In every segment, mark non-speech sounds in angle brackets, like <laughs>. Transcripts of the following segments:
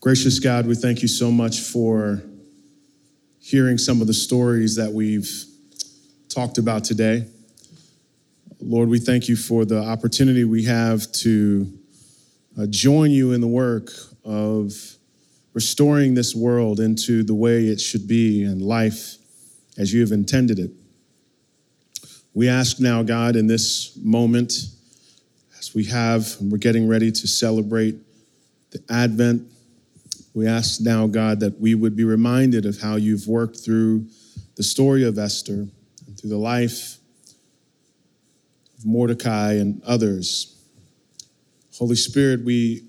Gracious God, we thank you so much for hearing some of the stories that we've talked about today. Lord, we thank you for the opportunity we have to uh, join you in the work of restoring this world into the way it should be and life as you have intended it. We ask now, God, in this moment, as we have, we're getting ready to celebrate the Advent, we ask now, God, that we would be reminded of how you've worked through the story of Esther and through the life of Mordecai and others. Holy Spirit, we,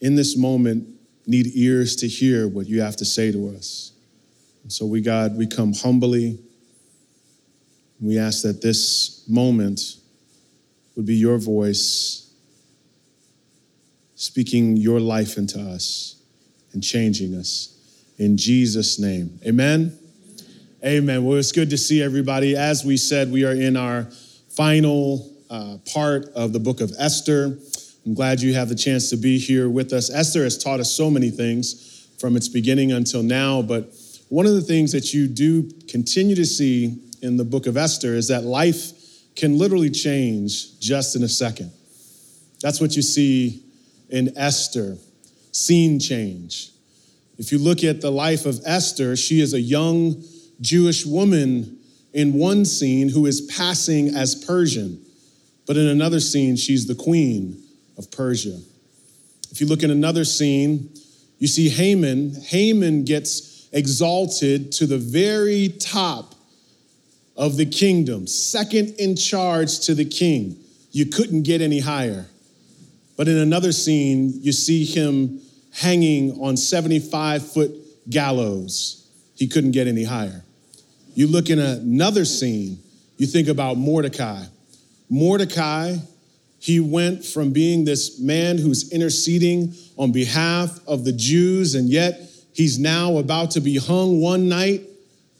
in this moment, need ears to hear what you have to say to us. And so, we, God, we come humbly. We ask that this moment would be your voice speaking your life into us and changing us. In Jesus' name, amen. Amen. Well, it's good to see everybody. As we said, we are in our final uh, part of the book of Esther. I'm glad you have the chance to be here with us. Esther has taught us so many things from its beginning until now, but one of the things that you do continue to see in the book of Esther is that life can literally change just in a second. That's what you see in Esther scene change. If you look at the life of Esther, she is a young Jewish woman in one scene who is passing as Persian, but in another scene, she's the queen of Persia. If you look at another scene, you see Haman. Haman gets exalted to the very top of the kingdom, second in charge to the king. You couldn't get any higher. But in another scene, you see him hanging on 75 foot gallows. He couldn't get any higher. You look in another scene, you think about Mordecai. Mordecai, he went from being this man who's interceding on behalf of the Jews, and yet he's now about to be hung one night,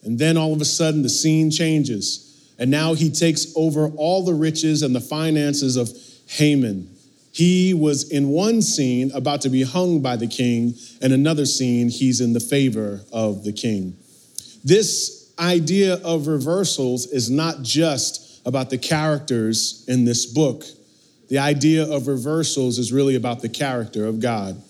and then all of a sudden the scene changes. And now he takes over all the riches and the finances of Haman. He was in one scene about to be hung by the king, and another scene, he's in the favor of the king. This idea of reversals is not just about the characters in this book. The idea of reversals is really about the character of God.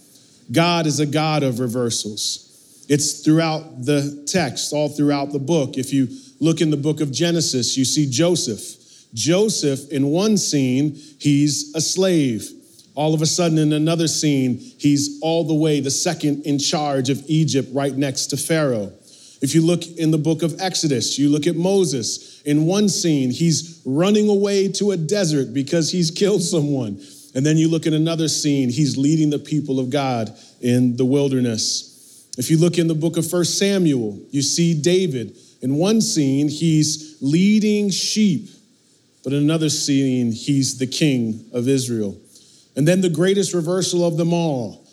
God is a God of reversals. It's throughout the text, all throughout the book. If you look in the book of Genesis, you see Joseph. Joseph, in one scene, he's a slave. All of a sudden, in another scene, he's all the way the second in charge of Egypt, right next to Pharaoh. If you look in the book of Exodus, you look at Moses. In one scene, he's running away to a desert because he's killed someone. And then you look at another scene, he's leading the people of God in the wilderness. If you look in the book of First Samuel, you see David. In one scene, he's leading sheep, but in another scene, he's the king of Israel. And then the greatest reversal of them all,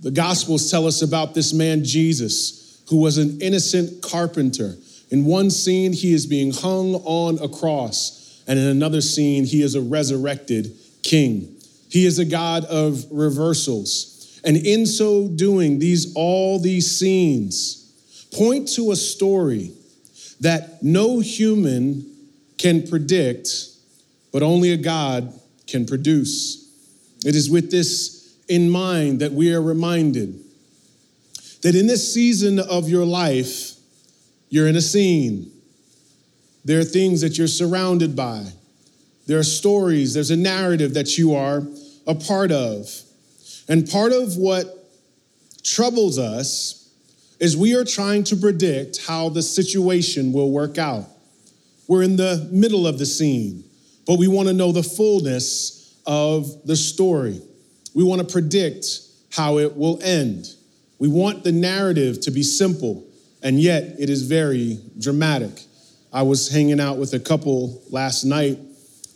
the Gospels tell us about this man, Jesus who was an innocent carpenter. In one scene, he is being hung on a cross, and in another scene, he is a resurrected king. He is a God of reversals. And in so doing, these all these scenes point to a story that no human can predict, but only a God can produce. It is with this in mind that we are reminded that in this season of your life, you're in a scene. There are things that you're surrounded by. There are stories, there's a narrative that you are a part of. And part of what troubles us is we are trying to predict how the situation will work out. We're in the middle of the scene, but we want to know the fullness of the story. We want to predict how it will end. We want the narrative to be simple, and yet it is very dramatic. I was hanging out with a couple last night,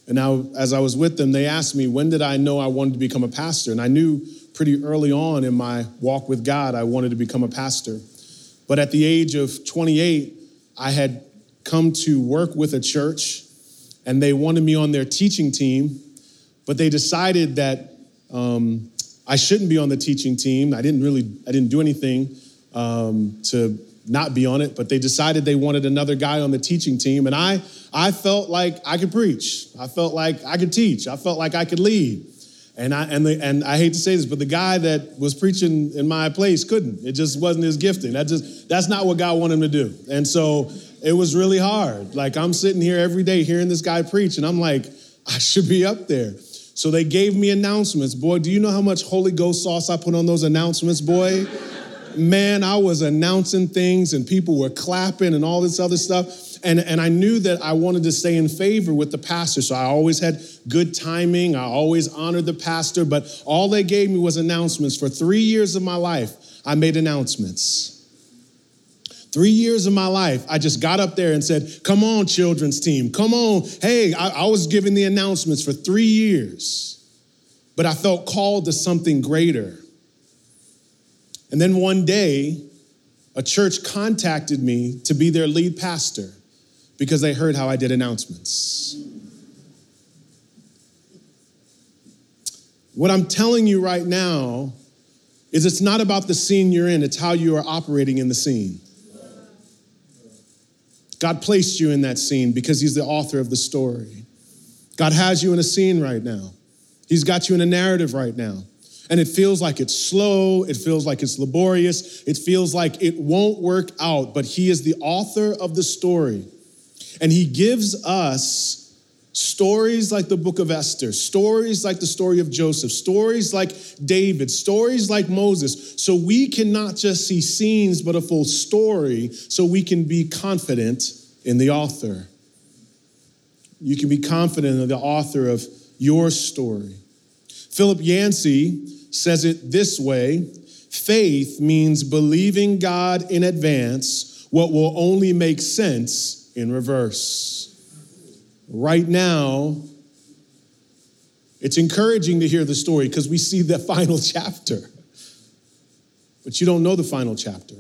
and now as I was with them, they asked me, When did I know I wanted to become a pastor? And I knew pretty early on in my walk with God, I wanted to become a pastor. But at the age of 28, I had come to work with a church, and they wanted me on their teaching team, but they decided that um, I shouldn't be on the teaching team. I didn't really, I didn't do anything um, to not be on it, but they decided they wanted another guy on the teaching team. And I, I felt like I could preach. I felt like I could teach. I felt like I could lead. And I, and, the, and I hate to say this, but the guy that was preaching in my place couldn't. It just wasn't his gifting. That just, that's not what God wanted him to do. And so it was really hard. Like I'm sitting here every day hearing this guy preach, and I'm like, I should be up there. So they gave me announcements. Boy, do you know how much Holy Ghost sauce I put on those announcements, boy? Man, I was announcing things and people were clapping and all this other stuff. And, and I knew that I wanted to stay in favor with the pastor. So I always had good timing. I always honored the pastor. But all they gave me was announcements. For three years of my life, I made announcements. Three years of my life, I just got up there and said, Come on, children's team, come on. Hey, I, I, was giving the announcements for three years, but I felt called to something greater. And then one day, a church contacted me to be their lead pastor because they heard how I did announcements. What I'm telling you right now is it's not about the scene you're in, it's how you are operating in the scene. God placed you in that scene because He's the author of the story. God has you in a scene right now. He's got you in a narrative right now. And it feels like it's slow, it feels like it's laborious, it feels like it won't work out, but He is the author of the story. And He gives us Stories like the book of Esther, stories like the story of Joseph, stories like David, stories like Moses. So we cannot just see scenes, but a full story, so we can be confident in the author. You can be confident in the author of your story. Philip Yancey says it this way faith means believing God in advance what will only make sense in reverse. Right now, it's encouraging to hear the story because we see the <laughs> final chapter. But you don't know the final chapter.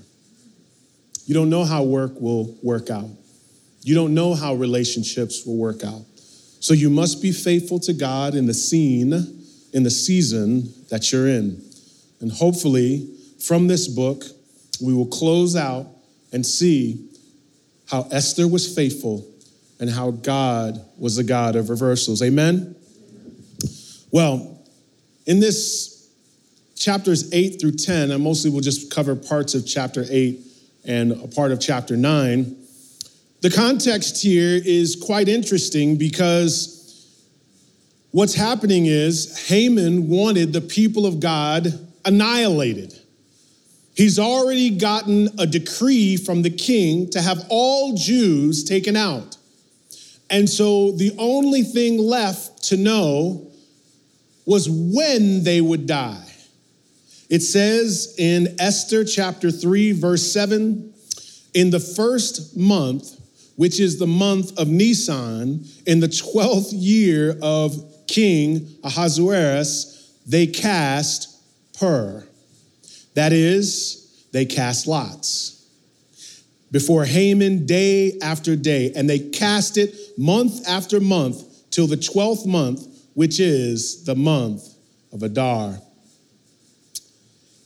You don't know how work will work out. You don't know how relationships will work out. So you must be faithful to God in the scene, in the season that you're in. And hopefully, from this book, we will close out and see how Esther was faithful and how God was the God of reversals. Amen? Well, in this chapters 8 through 10, I mostly will just cover parts of chapter 8 and a part of chapter 9. The context here is quite interesting because what's happening is Haman wanted the people of God annihilated. He's already gotten a decree from the king to have all Jews taken out. And so the only thing left to know was when they would die. It says in Esther chapter 3, verse 7 in the first month, which is the month of Nisan, in the 12th year of King Ahasuerus, they cast Pur. That is, they cast lots before Haman day after day, and they cast it month after month till the 12th month, which is the month of Adar.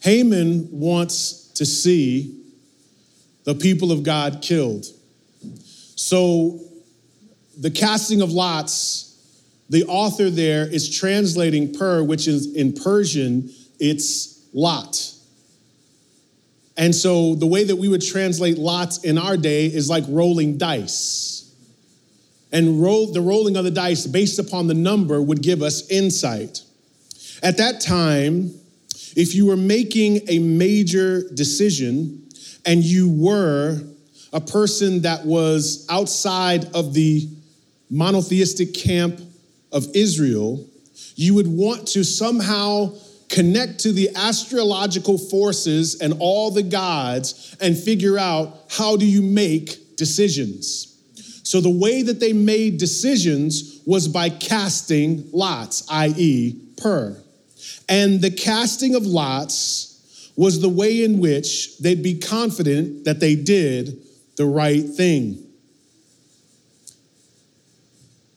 Haman wants to see the people of God killed. So, the casting of lots, the author there is translating Pur, which is in Persian, it's Lot. And so the way that we would translate lots in our day is like rolling dice. And roll, the rolling of the dice based upon the number would give us insight. At that time, if you were making a major decision and you were a person that was outside of the monotheistic camp of Israel, you would want to somehow connect to the astrological forces and all the gods and figure out how do you make decisions. So the way that they made decisions was by casting lots, i.e., Pur. And the casting of lots was the way in which they'd be confident that they did the right thing.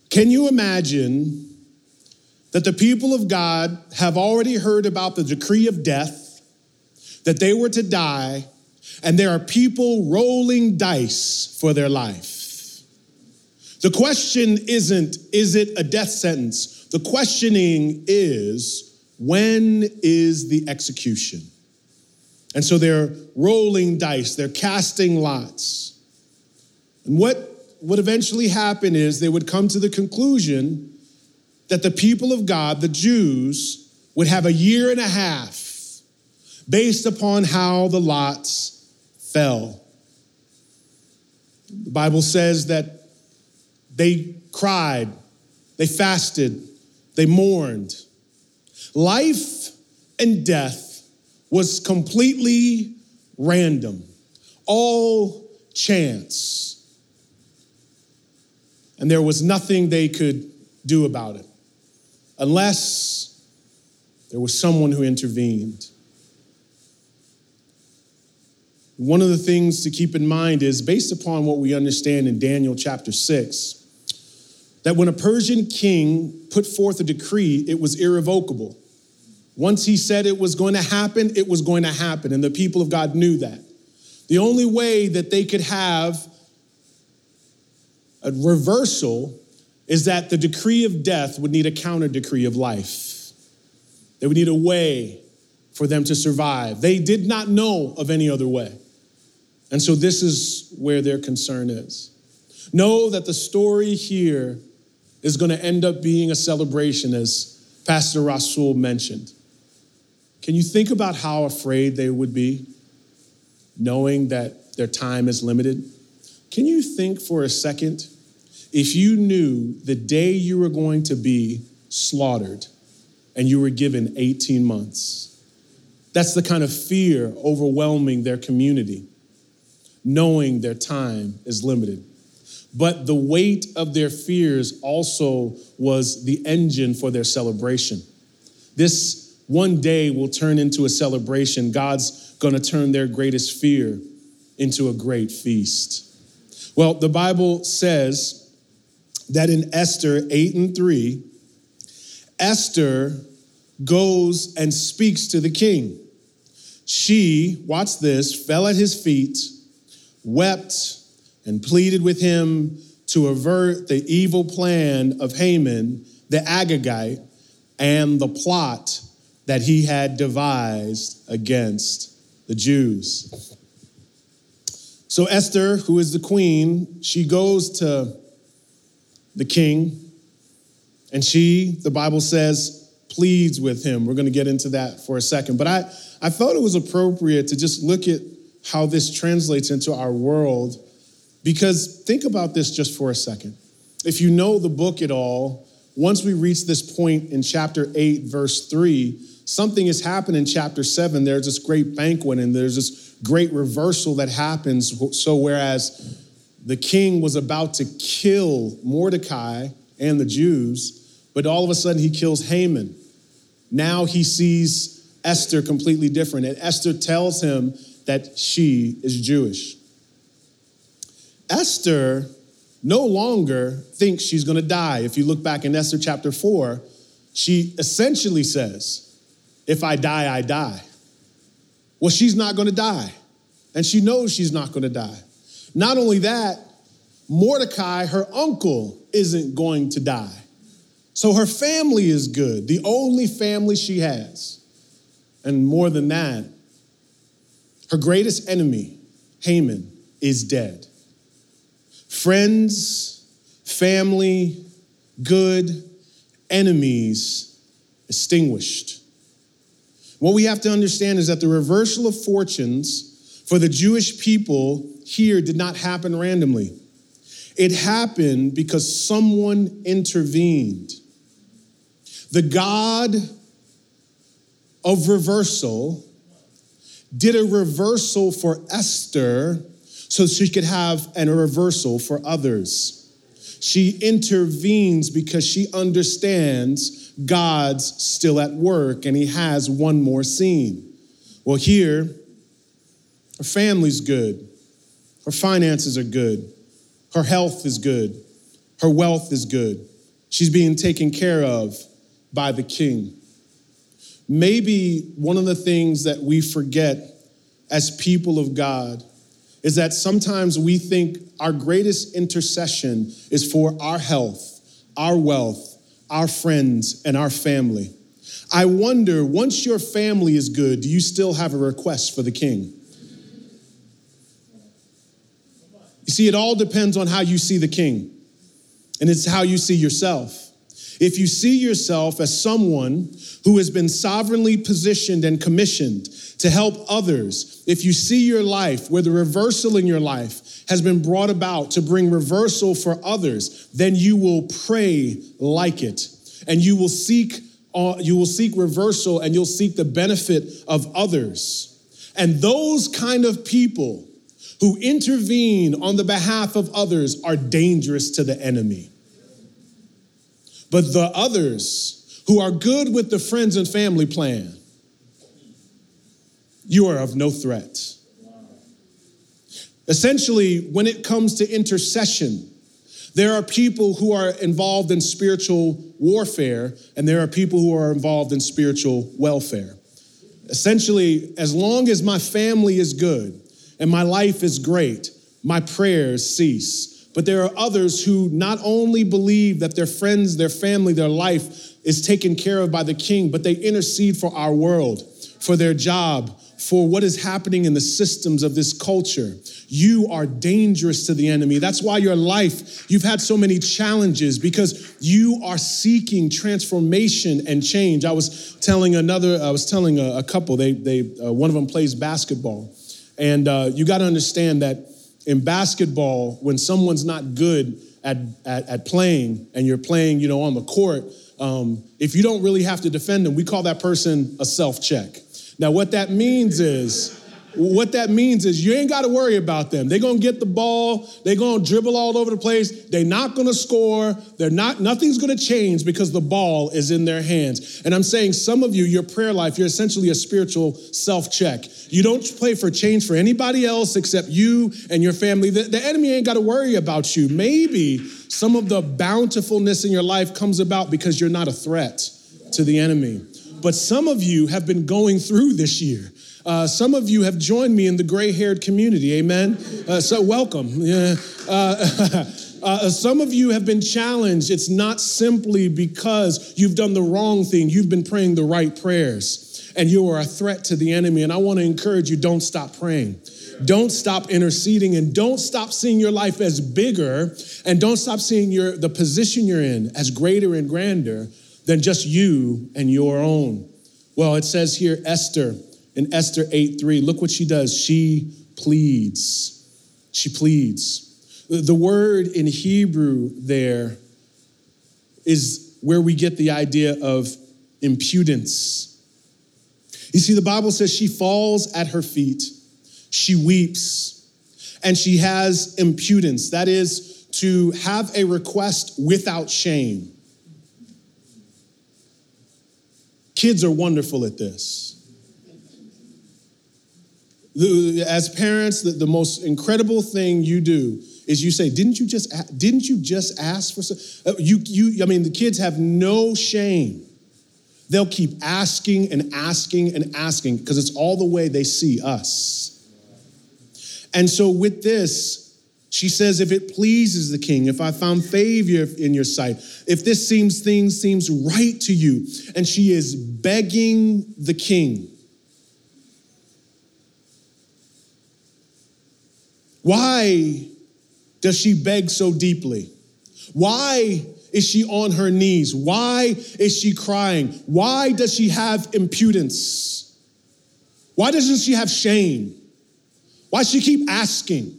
Can you imagine that the people of God have already heard about the decree of death, that they were to die, and there are people rolling dice for their life? The question isn't, is it a death sentence? The questioning is, when is the execution? And so they're rolling dice, they're casting lots. And what would eventually happen is they would come to the conclusion that the people of God, the Jews, would have a year and a half based upon how the lots fell. The Bible says that they cried, they fasted, they mourned. Life and death was completely random, all chance. And there was nothing they could do about it unless there was someone who intervened. One of the things to keep in mind is based upon what we understand in Daniel chapter 6 that when a Persian king put forth a decree, it was irrevocable. Once he said it was going to happen, it was going to happen. And the people of God knew that. The only way that they could have a reversal is that the decree of death would need a counter decree of life. They would need a way for them to survive. They did not know of any other way. And so this is where their concern is. Know that the story here is going to end up being a celebration, as Pastor Rasul mentioned. Can you think about how afraid they would be knowing that their time is limited? Can you think for a second if you knew the day you were going to be slaughtered and you were given 18 months? That's the kind of fear overwhelming their community, knowing their time is limited. But the weight of their fears also was the engine for their celebration. This one day will turn into a celebration. God's going to turn their greatest fear into a great feast. Well, the Bible says that in Esther 8 and 3, Esther goes and speaks to the king. She, watch this, fell at his feet, wept, and pleaded with him to avert the evil plan of Haman the Agagite and the plot that he had devised against the Jews. So Esther, who is the queen, she goes to the king and she, the Bible says, pleads with him. We're going to get into that for a second. But I, I felt it was appropriate to just look at how this translates into our world because think about this just for a second. If you know the book at all, once we reach this point in chapter 8, verse 3, something has happened in chapter 7. There's this great banquet and there's this great reversal that happens. So, whereas the king was about to kill Mordecai and the Jews, but all of a sudden he kills Haman. Now he sees Esther completely different, and Esther tells him that she is Jewish. Esther no longer thinks she's to die. If you look back in Esther chapter 4, she essentially says, If I die, I die. Well, she's not to die. And she knows she's not to die. Not only that, Mordecai, her uncle, isn't going to die. So her family is good, the only family she has. And more than that, her greatest enemy, Haman, is dead friends, family, good, enemies extinguished. What we have to understand is that the reversal of fortunes for the Jewish people here did not happen randomly. It happened because someone intervened. The God of reversal did a reversal for Esther so she could have a reversal for others. She intervenes because she understands God's still at work and he has one more scene. Well, here, her family's good, her finances are good, her health is good, her wealth is good. She's being taken care of by the king. Maybe one of the things that we forget as people of God is that sometimes we think our greatest intercession is for our health, our wealth, our friends, and our family. I wonder, once your family is good, do you still have a request for the king? You see, it all depends on how you see the king, and it's how you see yourself. If you see yourself as someone who has been sovereignly positioned and commissioned to help others, if you see your life where the reversal in your life has been brought about to bring reversal for others, then you will pray like it and you will seek uh, you will seek reversal and you'll seek the benefit of others. And those kind of people who intervene on the behalf of others are dangerous to the enemy. But the others who are good with the friends and family plan, you are of no threat. Essentially, when it comes to intercession, there are people who are involved in spiritual warfare, and there are people who are involved in spiritual welfare. Essentially, as long as my family is good and my life is great, my prayers cease. But there are others who not only believe that their friends, their family, their life is taken care of by the king, but they intercede for our world, for their job, for what is happening in the systems of this culture. You are dangerous to the enemy. That's why your life, you've had so many challenges because you are seeking transformation and change. I was telling another, I was telling a, a couple, they, they, uh, one of them plays basketball. And uh, you got to understand that in basketball, when someone's not good at, at, at playing and you're playing, you know, on the court, um, if you don't really have to defend them, we call that person a self check. Now, what that means is, what that means is you ain't got to worry about them. They're going to get the ball. They're going to dribble all over the place. They're not going to score. They're not, nothing's going to change because the ball is in their hands. And I'm saying some of you, your prayer life, you're essentially a spiritual self check. You don't play for change for anybody else except you and your family. The, the enemy ain't got to worry about you. Maybe some of the bountifulness in your life comes about because you're not a threat to the enemy. But some of you have been going through this year. Uh, some of you have joined me in the gray haired community, amen? Uh, so, welcome. Uh, <laughs> uh, some of you have been challenged. It's not simply because you've done the wrong thing, you've been praying the right prayers, and you are a threat to the enemy. And I want to encourage you don't stop praying. Don't stop interceding and don't stop seeing your life as bigger and don't stop seeing your the position you're in as greater and grander than just you and your own. Well, it says here Esther in Esther 8 3. Look what she does. She pleads. She pleads. The word in Hebrew there is where we get the idea of impudence. You see, the Bible says she falls at her feet, she weeps, and she has impudence. That is to have a request without shame. Kids are wonderful at this. As parents, the, the most incredible thing you do is you say, "Didn't you just didn't you just ask for some?" Uh, you you I mean, the kids have no shame. They'll keep asking and asking and asking because it's all the way they see us. And so with this, she says, if it pleases the king, if I found favor in your sight, if this seems thing seems right to you, and she is begging the king. Why does she beg so deeply? Why is she on her knees? Why is she crying? Why does she have impudence? Why doesn't she have shame? Why she keep asking?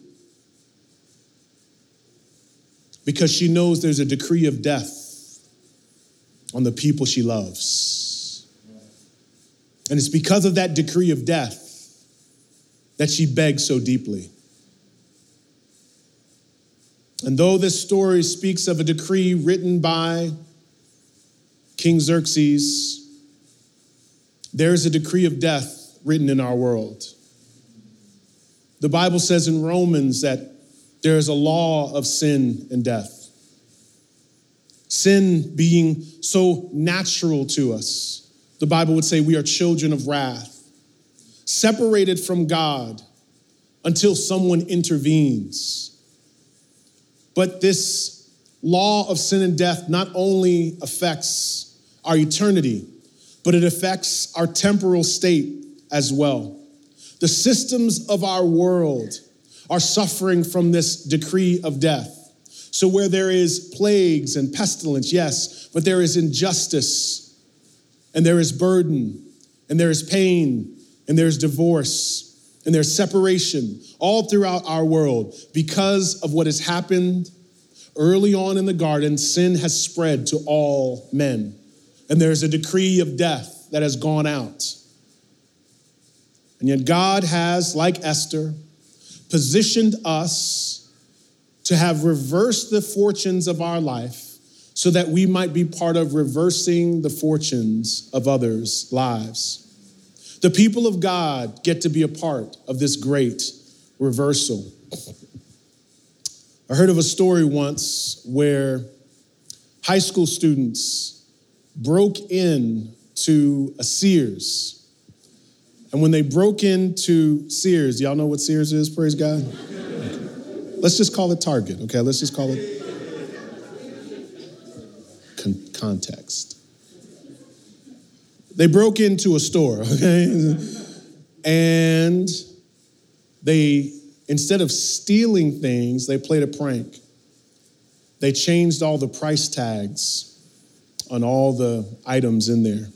Because she knows there's a decree of death on the people she loves. And it's because of that decree of death that she begs so deeply. And though this story speaks of a decree written by King Xerxes, there's a decree of death written in our world. The Bible says in Romans that there is a law of sin and death. Sin being so natural to us, the Bible would say we are children of wrath, separated from God until someone intervenes. But this law of sin and death not only affects our eternity, but it affects our temporal state as well. The systems of our world are suffering from this decree of death. So, where there is plagues and pestilence, yes, but there is injustice, and there is burden, and there is pain, and there's divorce, and there's separation all throughout our world because of what has happened early on in the garden. Sin has spread to all men, and there's a decree of death that has gone out. And yet, God has, like Esther, positioned us to have reversed the fortunes of our life so that we might be part of reversing the fortunes of others' lives. The people of God get to be a part of this great reversal. I heard of a story once where high school students broke in to a Sears and when they broke into Sears, y'all know what Sears is, praise God? Let's just call it Target, okay? Let's just call it Con- context. They broke into a store, <laughs> okay? And they, instead of stealing things, they played a prank. They changed all the price tags on all the items in there.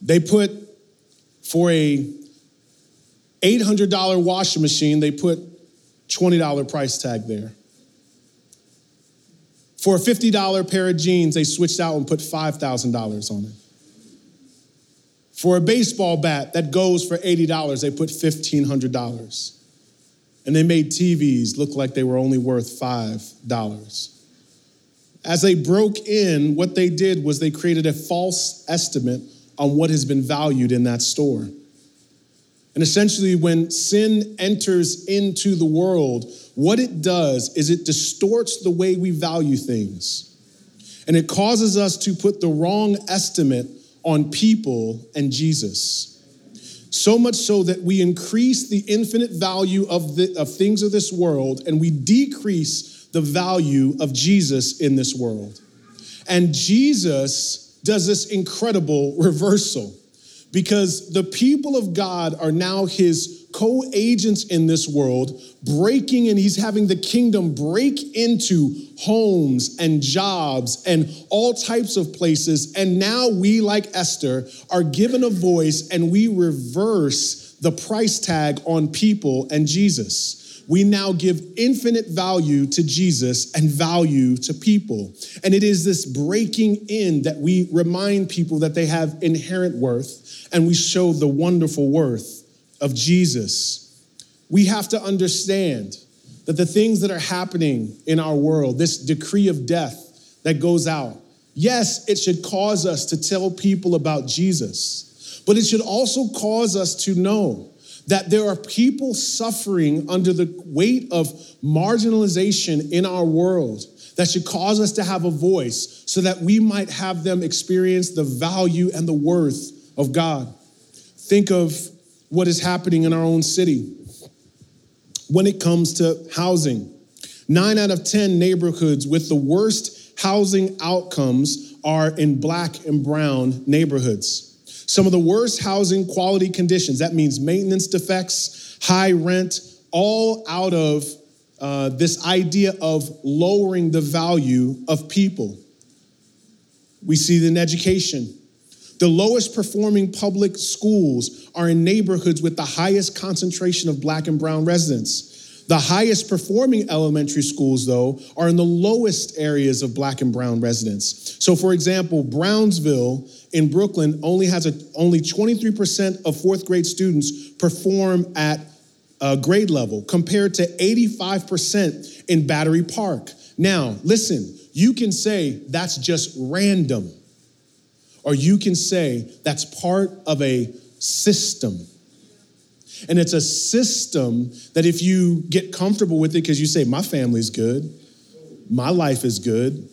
They put for a $800 washing machine, they put $20 price tag there. For a $50 pair of jeans, they switched out and put $5,000 on it. For a baseball bat that goes for $80, they put $1,500. And they made TVs look like they were only worth $5. As they broke in, what they did was they created a false estimate on what has been valued in that store. And essentially, when sin enters into the world, what it does is it distorts the way we value things. And it causes us to put the wrong estimate on people and Jesus. So much so that we increase the infinite value of, the, of things of this world and we decrease the value of Jesus in this world. And Jesus does this incredible reversal because the people of God are now his co agents in this world, breaking and he's having the kingdom break into homes and jobs and all types of places. And now we, like Esther, are given a voice and we reverse the price tag on people and Jesus we now give infinite value to Jesus and value to people. And it is this breaking in that we remind people that they have inherent worth and we show the wonderful worth of Jesus. We have to understand that the things that are happening in our world, this decree of death that goes out, yes, it should cause us to tell people about Jesus, but it should also cause us to know that there are people suffering under the weight of marginalization in our world that should cause us to have a voice so that we might have them experience the value and the worth of God. Think of what is happening in our own city when it comes to housing. Nine out of 10 neighborhoods with the worst housing outcomes are in black and brown neighborhoods. Some of the worst housing quality conditions, that means maintenance defects, high rent, all out of uh, this idea of lowering the value of people. We see it in education. The lowest performing public schools are in neighborhoods with the highest concentration of black and brown residents. The highest performing elementary schools, though, are in the lowest areas of black and brown residents. So, for example, Brownsville in Brooklyn only has a, only 23% of fourth grade students perform at grade level compared to 85% in Battery Park. Now, listen, you can say that's just random, or you can say that's part of a system. And it's a system that if you get comfortable with it, because you say, my family's good, my life is good.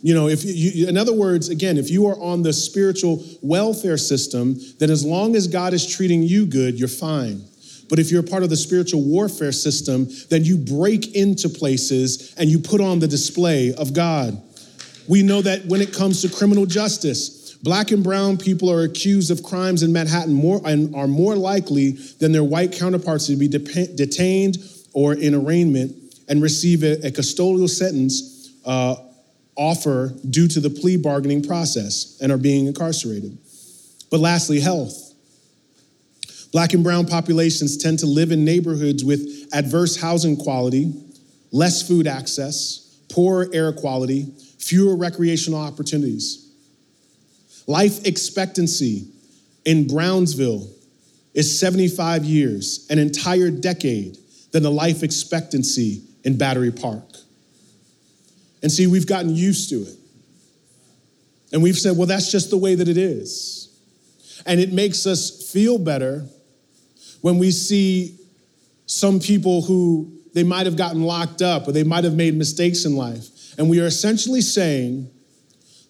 You know, if you, in other words, again, if you are on the spiritual welfare system, then as long as God is treating you good, you're fine. But if you're part of the spiritual warfare system, then you break into places and you put on the display of God. We know that when it comes to criminal justice, Black and brown people are accused of crimes in Manhattan more and are more likely than their white counterparts to be de- detained or in arraignment and receive a, a custodial sentence uh, offer due to the plea bargaining process and are being incarcerated. But lastly, health. Black and brown populations tend to live in neighborhoods with adverse housing quality, less food access, poor air quality, fewer recreational opportunities. Life expectancy in Brownsville is 75 years, an entire decade than the life expectancy in Battery Park. And see, we've gotten used to it. And we've said, well, that's just the way that it is. And it makes us feel better when we see some people who they might have gotten locked up or they might have made mistakes in life. And we are essentially saying,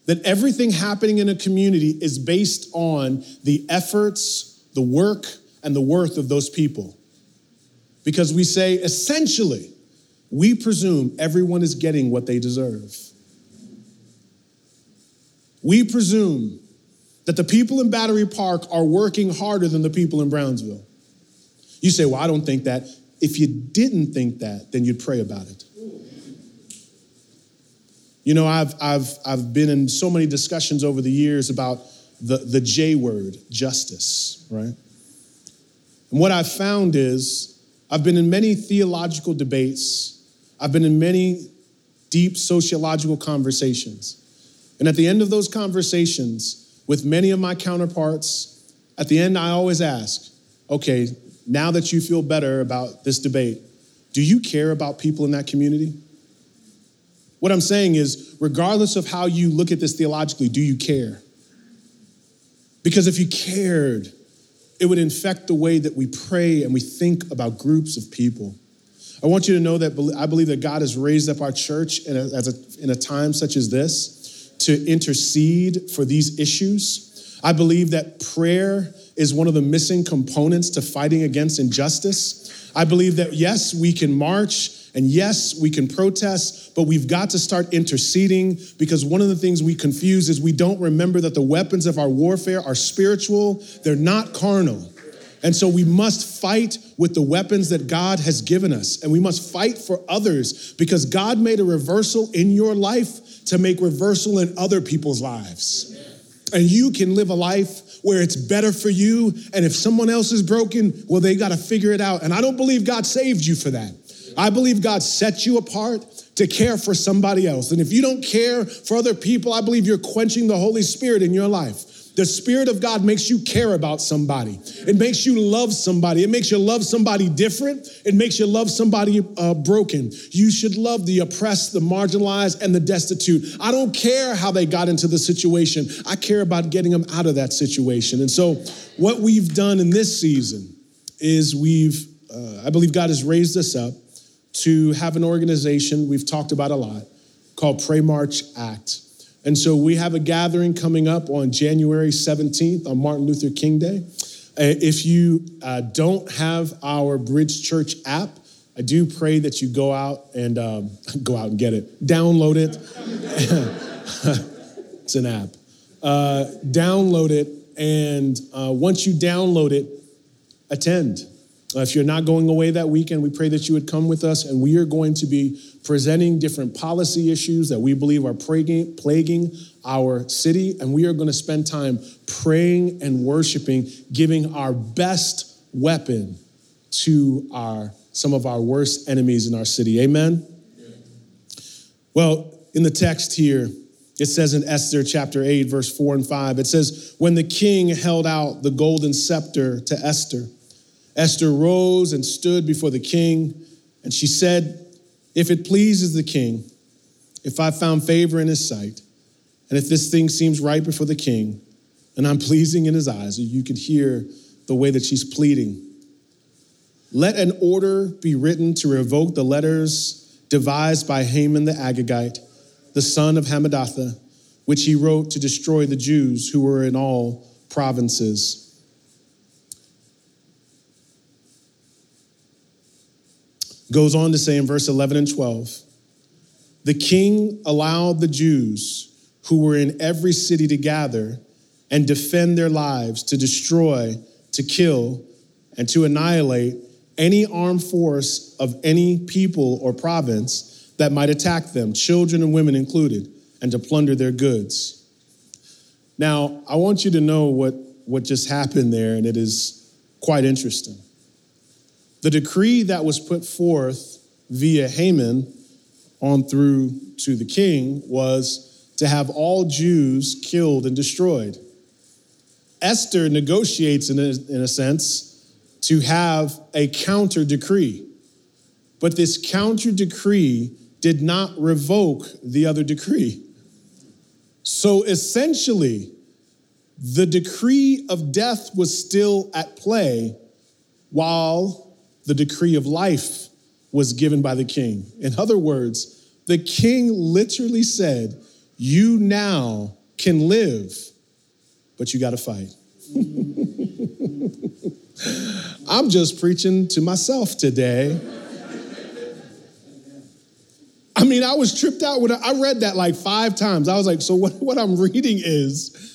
that everything happening in a community is based on the efforts, the work, and the worth of those people. Because we say, essentially, we presume everyone is getting what they deserve. We presume that the people in Battery Park are working harder than the people in Brownsville. You say, Well, I don't think that. If you didn't think that, then you'd pray about it. You know, I've, I've, I've been in so many discussions over the years about the, the J word, justice, right? And what I've found is I've been in many theological debates, I've been in many deep sociological conversations. And at the end of those conversations, with many of my counterparts, at the end, I always ask, okay, now that you feel better about this debate, do you care about people in that community? What I'm saying is, regardless of how you look at this theologically, do you care? Because if you cared, it would infect the way that we pray and we think about groups of people. I want you to know that I believe that God has raised up our church in a, a, in a time such as this to intercede for these issues. I believe that prayer is one of the missing components to fighting against injustice. I believe that, yes, we can march and yes, we can protest, but we've got to start interceding because one of the things we confuse is we don't remember that the weapons of our warfare are spiritual, they're not carnal. And so we must fight with the weapons that God has given us. And we must fight for others because God made a reversal in your life to make reversal in other people's lives. And you can live a life where it's better for you. And if someone else is broken, well, they got to figure it out. And I don't believe God saved you for that. I believe God set you apart to care for somebody else. And if you don't care for other people, I believe you're quenching the Holy Spirit in your life. The Spirit of God makes you care about somebody. It makes you love somebody. It makes you love somebody different. It makes you love somebody uh, broken. You should love the oppressed, the marginalized, and the destitute. I don't care how they got into the situation. I care about getting them out of that situation. And so, what we've done in this season is we've, uh, I believe God has raised us up to have an organization we've talked about a lot called Pray March Act. And so we have a gathering coming up on January 17th on Martin Luther King Day. Uh, if you uh, don't have our Bridge Church app, I do pray that you go out and um, <laughs> go out and get it, download it. <laughs> it's an app. Uh, download it, and uh, once you download it, attend. Uh, if you're not going away that weekend, we pray that you would come with us, and we are going to be presenting different policy issues that we believe are plaguing, our city, and we are going to spend time praying and worshiping, giving our best weapon to our some of our worst enemies in our city. Amen. Well, in the text here, it says in Esther chapter 8, verse 4 and 5, it says, When the king held out the golden scepter to Esther, Esther rose and stood before the king, and she said, If it pleases the king, if I found favor in his sight, and if this thing seems right before the king, and I'm pleasing in his eyes, you could hear the way that she's pleading. Let an order be written to revoke the letters devised by Haman the Agagite, the son of Hammedatha, which he wrote to destroy the Jews who were in all provinces. Goes on to say in verse 11 and 12 the king allowed the Jews who were in every city to gather and defend their lives, to destroy, to kill, and to annihilate any armed force of any people or province that might attack them, children and women included, and to plunder their goods. Now, I want you to know what, what just happened there, and it is quite interesting. The decree that was put forth via Haman on through to the king was to have all Jews killed and destroyed. Esther negotiates, in a, in a sense, to have a counter decree. But this counter decree did not revoke the other decree. So essentially, the decree of death was still at play while the decree of life was given by the king. In other words, the king literally said, You now can live, but you got to fight. <laughs> I'm just preaching to myself today. I mean, I was tripped out when I read that like five times. I was like, so what, what I'm reading is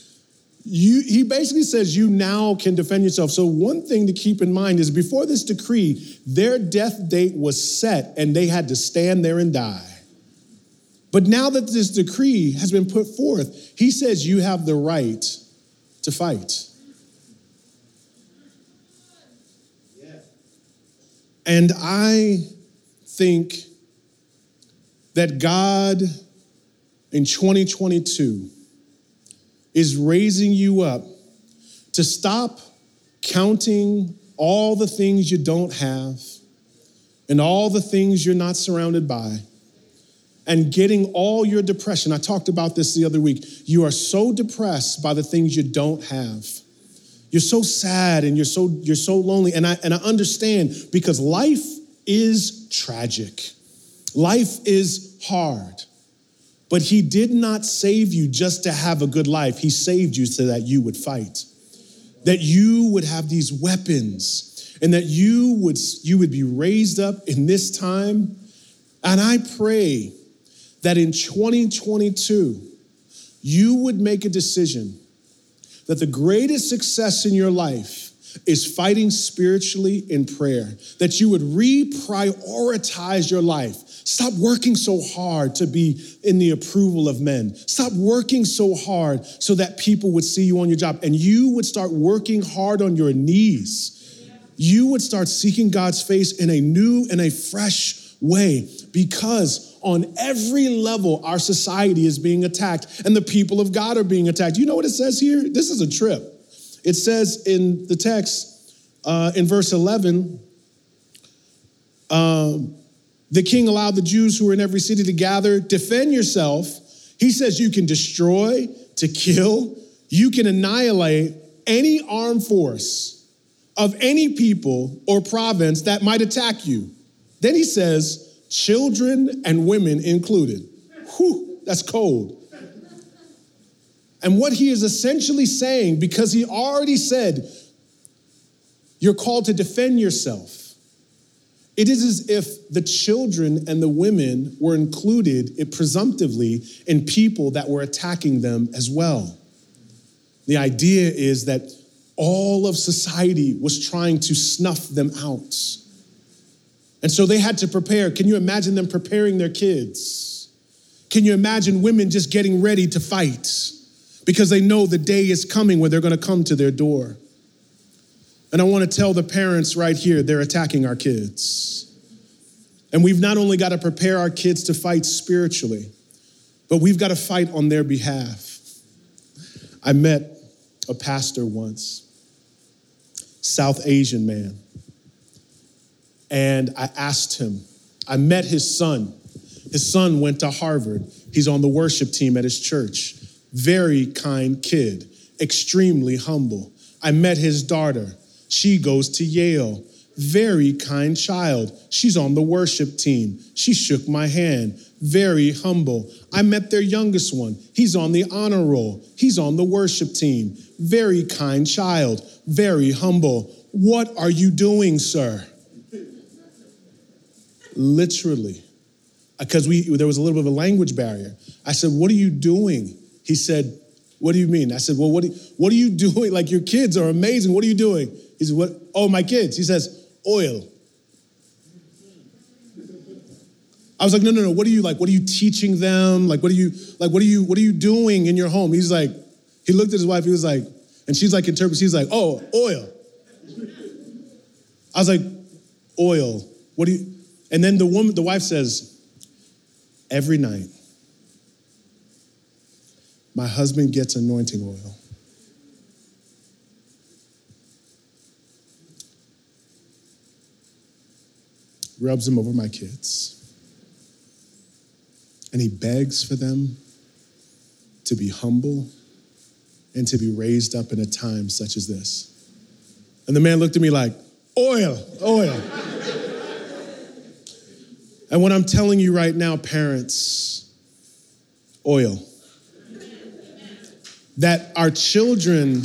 you he basically says you now can defend yourself. So one thing to keep in mind is before this decree, their death date was set and they had to stand there and die. But now that this decree has been put forth, he says you have the right to fight. And I think that God in 2022 is raising you up to stop counting all the things you don't have and all the things you're not surrounded by and getting all your depression. I talked about this the other week. You are so depressed by the things you don't have you're so sad and you're so you're so lonely and I and I understand because life is tragic. Life is hard. But he did not save you just to have a good life. He saved you so that you would fight. That you would have these weapons and that you would you would be raised up in this time. And I pray that in 2022 you would make a decision that the greatest success in your life is fighting spiritually in prayer, that you would reprioritize your life. Stop working so hard to be in the approval of men. Stop working so hard so that people would see you on your job and you would start working hard on your knees. You would start seeking God's face in a new and a fresh way because on every level, our society is being attacked and the people of God are being attacked. You know what it says here? This is a trip. It says in the text, uh, in verse 11, um, the king allowed the Jews who were in every city to gather, defend yourself. He says you can destroy, to kill, you can annihilate any armed force of any people or province that might attack you. Then he says, children and women included. Whew, that's cold. And what he is essentially saying, because he already said, you're called to defend yourself. It is as if the children and the women were included it presumptively in people that were attacking them as well. The idea is that all of society was trying to snuff them out. And so they had to prepare. Can you imagine them preparing their kids? Can you imagine women just getting ready to fight because they know the day is coming where they're going to come to their door? And I want to tell the parents right here, they're attacking our kids. And we've not only got to prepare our kids to fight spiritually, but we've got to fight on their behalf. I met a pastor once, South Asian man, and I asked him, I met his son. His son went to Harvard. He's on the worship team at his church. Very kind kid, extremely humble. I met his daughter. She goes to Yale. Very kind child. She's on the worship team. She shook my hand. Very humble. I met their youngest one. He's on the honor roll. He's on the worship team. Very kind child. Very humble. What are you doing, sir? Literally. Because we there was a little bit of a language barrier. I said, What are you doing? He said, What do you mean? I said, Well, what, what are you <laughs> doing? Like, your kids are amazing. What are you doing? He said, What? Oh, my kids. He says, Oil. I was like, no, no, no. What are you like? What are you teaching them? Like, what are you like? What are you what are you doing in your home? He's like, he looked at his wife. He was like, and she's like interprets. She's like, oh, oil. I was like, oil. What do you? And then the woman, the wife says, every night, my husband gets anointing oil. Rubs them over my kids. And he begs for them to be humble and to be raised up in a time such as this. And the man looked at me like, oil, oil. and what I'm telling you right now, parents, oil. That our children,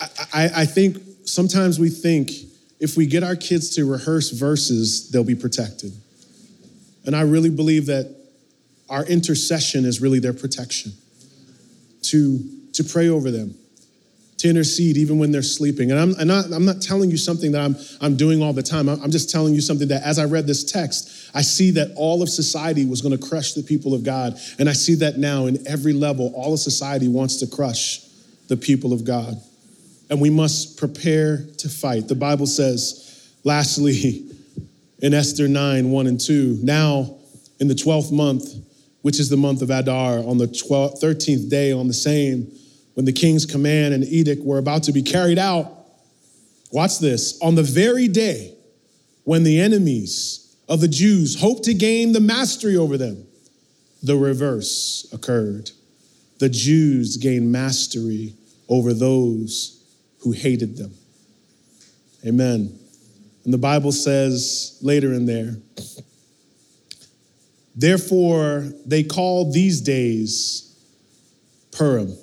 I, I, I think sometimes we think if we get our kids to rehearse verses, they'll be protected. And I really believe that our intercession is really their protection to, to pray over them, to intercede even when they're sleeping. And I'm, I'm, not, I'm not telling you something that I'm, I'm doing all the time. I'm just telling you something that as I read this text, I see that all of society was going to crush the people of God. And I see that now in every level, all of society wants to crush the people of God. And we must prepare to fight. The Bible says, lastly, <laughs> in Esther 9, 1 and 2. Now, in the 12th month, which is the month of Adar, on the 12th, 13th day, on the same, when the king's command and edict were about to be carried out, watch this, on the very day when the enemies of the Jews hoped to gain the mastery over them, the reverse occurred. The Jews gained mastery over those who hated them. Amen. And the Bible says later in there, therefore they called these days Purim,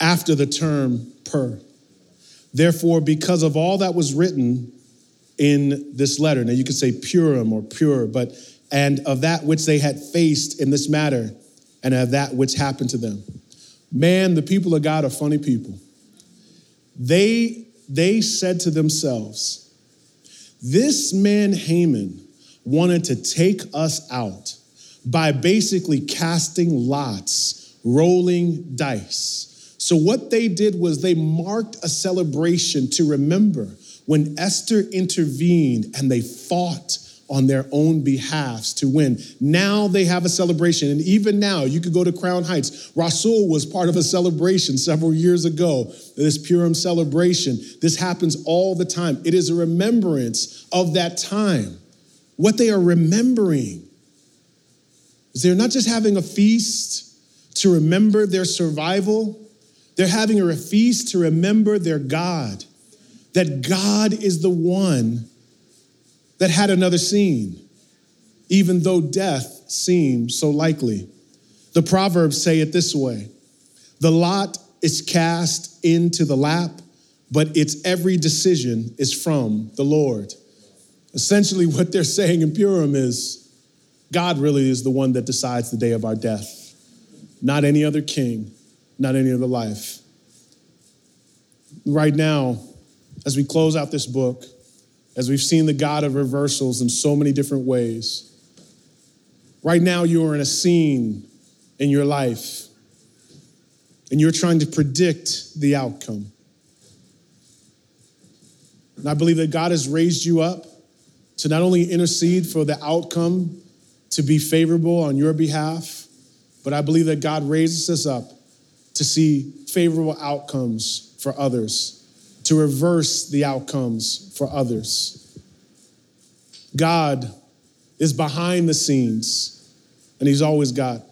after the term Pur. Therefore, because of all that was written in this letter, now you could say Purim or pure, but and of that which they had faced in this matter, and of that which happened to them. Man, the people of God are funny people. They they said to themselves, this man, Haman, wanted to take us out by basically casting lots, rolling dice. So, what they did was they marked a celebration to remember when Esther intervened and they fought on their own behalfs to win. Now they have a celebration. And even now, you could go to Crown Heights. Rasul was part of a celebration several years ago, this Purim celebration. This happens all the time. It is a remembrance of that time. What they are remembering is they're not just having a feast to remember their survival, they're having a feast to remember their God. That God is the one that had another scene, even though death seemed so likely. The Proverbs say it this way The lot is cast into the lap, but its every decision is from the Lord. Essentially, what they're saying in Purim is God really is the one that decides the day of our death, not any other king, not any other life. Right now, as we close out this book, as we've seen the God of reversals in so many different ways. Right now, you are in a scene in your life and you're trying to predict the outcome. And I believe that God has raised you up to not only intercede for the outcome to be favorable on your behalf, but I believe that God raises us up to see favorable outcomes for others, to reverse the outcomes for others. God is behind the scenes, and He's always got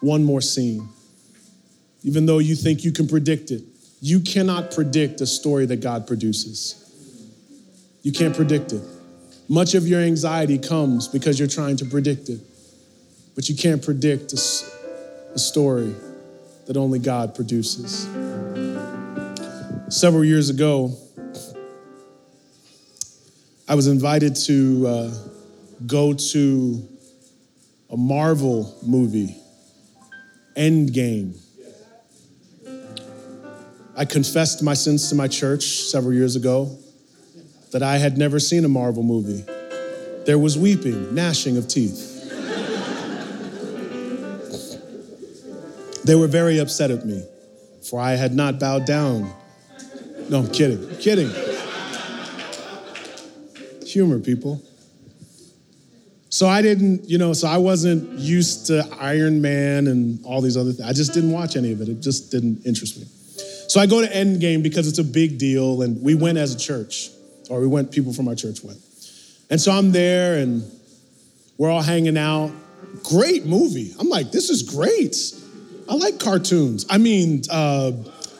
one more scene. Even though you think you can predict it, you cannot predict a story that God produces. You can't predict it. Much of your anxiety comes because you're trying to predict it, but you can't predict a, a story that only God produces. Several years ago, I was invited to uh, go to a Marvel movie, Endgame. I confessed my sins to my church several years ago that I had never seen a Marvel movie. There was weeping, gnashing of teeth. they were very upset at me, for I had not bowed down. No, I'm kidding, I'm kidding. Humor, people. So I didn't, you know, so I wasn't used to Iron Man and all these other things. I just didn't watch any of it. It just didn't interest me. So I go to Endgame because it's a big deal, and we went as a church or we went, people from our church went. And so I'm there and we're all hanging out. Great movie. I'm like, this is great. I like cartoons. I mean, uh,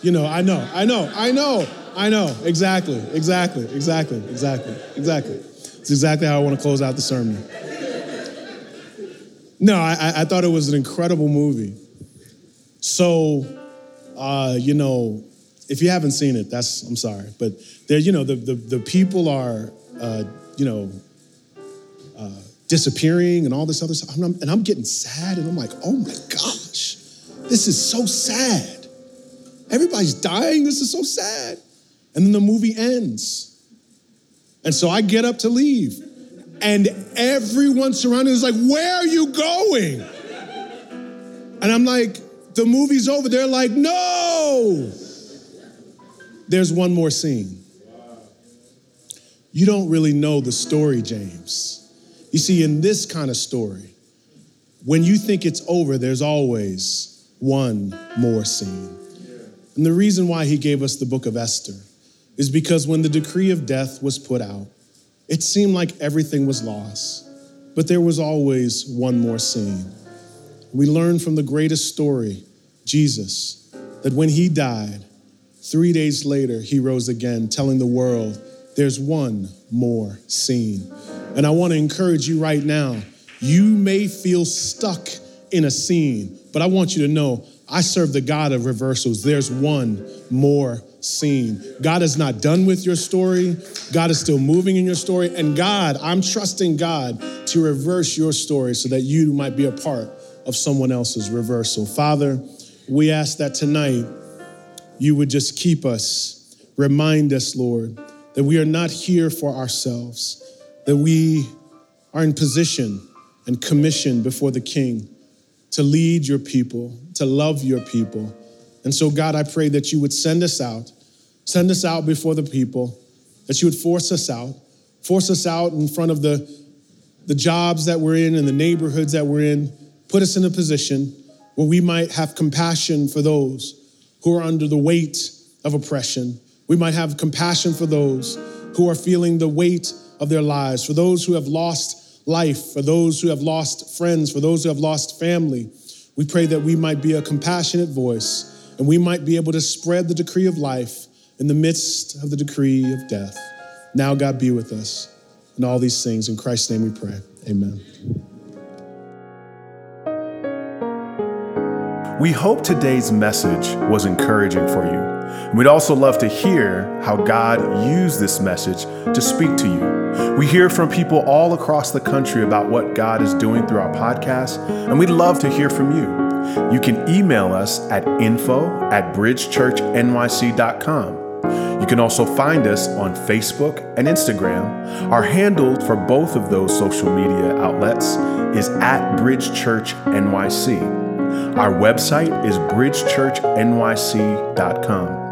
you know, I know, I know, I know, I know. Exactly, exactly, exactly, exactly, exactly. It's exactly how I want to close out the sermon. No, I, I thought it was an incredible movie. So, uh, you know, if you haven't seen it, that's I'm sorry, but there, you know, the the, the people are, uh, you know, uh, disappearing and all this other stuff, and I'm, and I'm getting sad, and I'm like, oh my gosh, this is so sad. Everybody's dying. This is so sad. And then the movie ends, and so I get up to leave, and everyone surrounding is like, where are you going? And I'm like, the movie's over. They're like, no there's one more scene. You don't really know the story, James. You see, in this kind of story, when you think it's over, there's always one more scene. And the reason why he gave us the book of Esther is because when the decree of death was put out, it seemed like everything was lost, but there was always one more scene. We learn from the greatest story, Jesus, that when he died, Three days later, he rose again, telling the world, there's one more scene. And I want to encourage you right now. You may feel stuck in a scene, but I want you to know I serve the God of reversals. There's one more scene. God is not done with your story. God is still moving in your story. And God, I'm trusting God to reverse your story so that you might be a part of someone else's reversal. Father, we ask that tonight you would just keep us. Remind us, Lord, that we are not here for ourselves, that we are in position and commission before the King to lead your people, to love your people. And so, God, I pray that you would send us out, send us out before the people, that you would force us out, force us out in front of the, the jobs that we're in and the neighborhoods that we're in, put us in a position where we might have compassion for those who are under the weight of oppression. We might have compassion for those who are feeling the weight of their lives, for those who have lost life, for those who have lost friends, for those who have lost family. We pray that we might be a compassionate voice and we might be able to spread the decree of life in the midst of the decree of death. Now, God, be with us in all these things. In Christ's name we pray. Amen. We hope today's message was encouraging for you. We'd also love to hear how God used this message to speak to you. We hear from people all across the country about what God is doing through our podcast, and we'd love to hear from you. You can email us at info at bridgechurchnyc.com. You can also find us on Facebook and Instagram. Our handle for both of those social media outlets is at Bridge Church NYC. Our website is bridgechurchnyc.com.